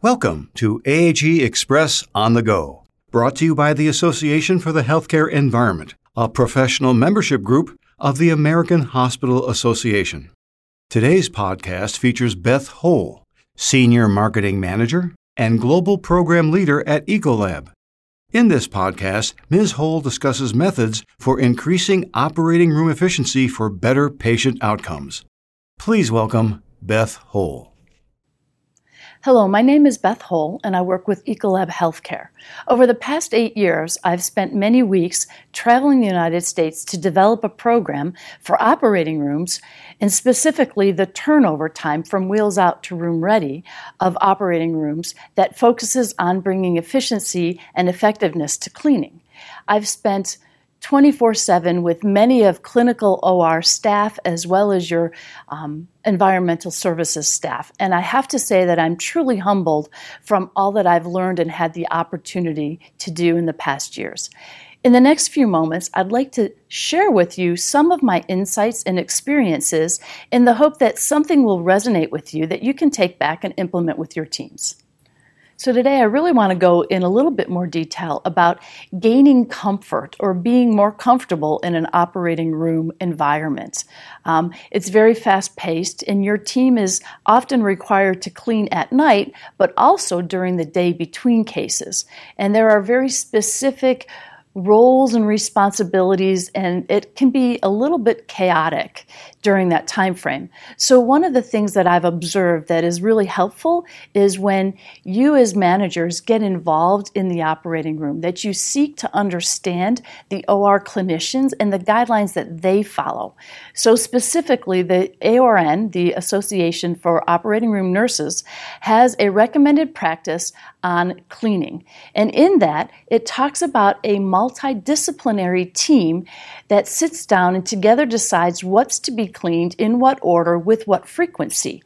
Welcome to AHE Express on the Go, brought to you by the Association for the Healthcare Environment, a professional membership group of the American Hospital Association. Today's podcast features Beth Hole, Senior Marketing Manager and Global Program Leader at Ecolab. In this podcast, Ms. Hole discusses methods for increasing operating room efficiency for better patient outcomes. Please welcome Beth Hole. Hello, my name is Beth Hole, and I work with Ecolab Healthcare. Over the past eight years, I've spent many weeks traveling the United States to develop a program for operating rooms, and specifically the turnover time from wheels out to room ready of operating rooms that focuses on bringing efficiency and effectiveness to cleaning. I've spent 24 7 with many of clinical OR staff as well as your um, environmental services staff. And I have to say that I'm truly humbled from all that I've learned and had the opportunity to do in the past years. In the next few moments, I'd like to share with you some of my insights and experiences in the hope that something will resonate with you that you can take back and implement with your teams. So, today I really want to go in a little bit more detail about gaining comfort or being more comfortable in an operating room environment. Um, it's very fast paced, and your team is often required to clean at night, but also during the day between cases. And there are very specific roles and responsibilities and it can be a little bit chaotic during that time frame. So one of the things that i've observed that is really helpful is when you as managers get involved in the operating room that you seek to understand the or clinicians and the guidelines that they follow. So specifically the aorn the association for operating room nurses has a recommended practice on cleaning and in that it talks about a multidisciplinary team that sits down and together decides what's to be cleaned, in what order, with what frequency.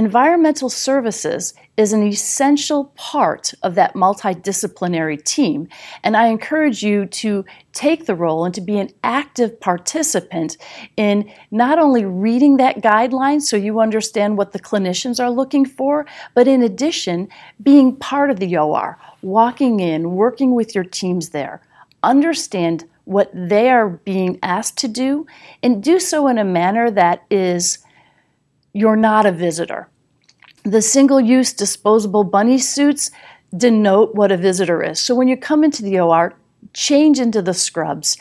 Environmental services is an essential part of that multidisciplinary team, and I encourage you to take the role and to be an active participant in not only reading that guideline so you understand what the clinicians are looking for, but in addition, being part of the OR, walking in, working with your teams there. Understand what they are being asked to do and do so in a manner that is you're not a visitor. The single use disposable bunny suits denote what a visitor is. So when you come into the OR, change into the scrubs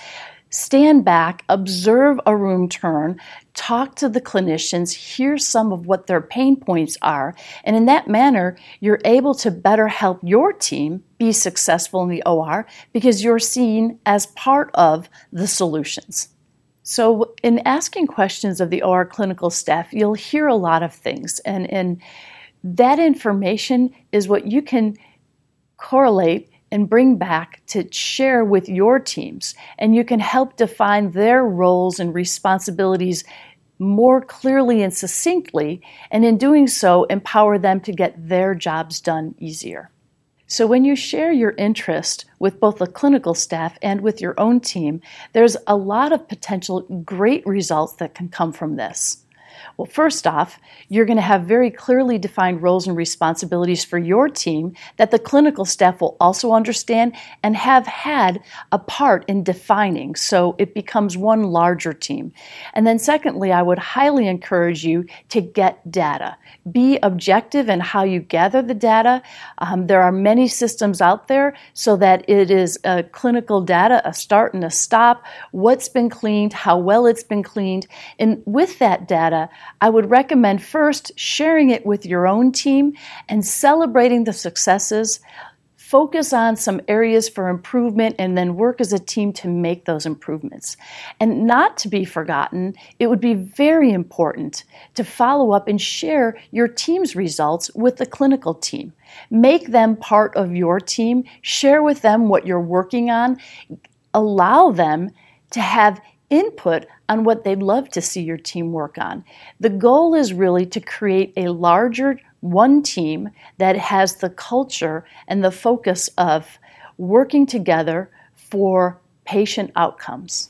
stand back, observe a room turn, talk to the clinicians, hear some of what their pain points are, and in that manner, you're able to better help your team be successful in the OR because you're seen as part of the solutions. So, in asking questions of the OR clinical staff, you'll hear a lot of things, and, and that information is what you can correlate and bring back to share with your teams. And you can help define their roles and responsibilities more clearly and succinctly, and in doing so, empower them to get their jobs done easier. So, when you share your interest with both the clinical staff and with your own team, there's a lot of potential great results that can come from this. Well, first off, you're going to have very clearly defined roles and responsibilities for your team that the clinical staff will also understand and have had a part in defining. So it becomes one larger team. And then, secondly, I would highly encourage you to get data. Be objective in how you gather the data. Um, there are many systems out there so that it is a clinical data, a start and a stop, what's been cleaned, how well it's been cleaned. And with that I would recommend first sharing it with your own team and celebrating the successes. Focus on some areas for improvement and then work as a team to make those improvements. And not to be forgotten, it would be very important to follow up and share your team's results with the clinical team. Make them part of your team, share with them what you're working on, allow them to have input on what they'd love to see your team work on. The goal is really to create a larger one team that has the culture and the focus of working together for patient outcomes.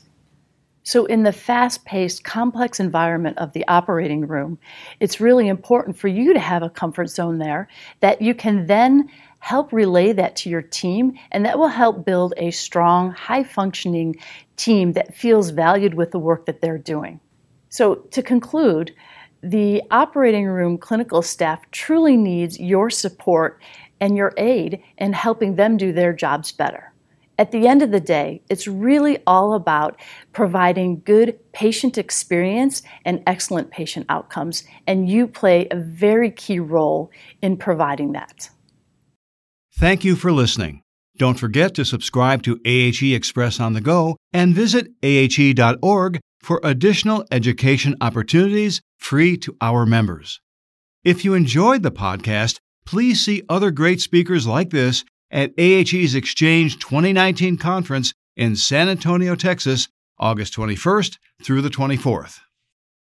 So, in the fast paced, complex environment of the operating room, it's really important for you to have a comfort zone there that you can then help relay that to your team, and that will help build a strong, high functioning team that feels valued with the work that they're doing. So, to conclude, the operating room clinical staff truly needs your support and your aid in helping them do their jobs better. At the end of the day, it's really all about providing good patient experience and excellent patient outcomes, and you play a very key role in providing that. Thank you for listening. Don't forget to subscribe to AHE Express on the Go and visit ahe.org for additional education opportunities free to our members. If you enjoyed the podcast, please see other great speakers like this at AHE's Exchange 2019 conference in San Antonio, Texas, August 21st through the 24th.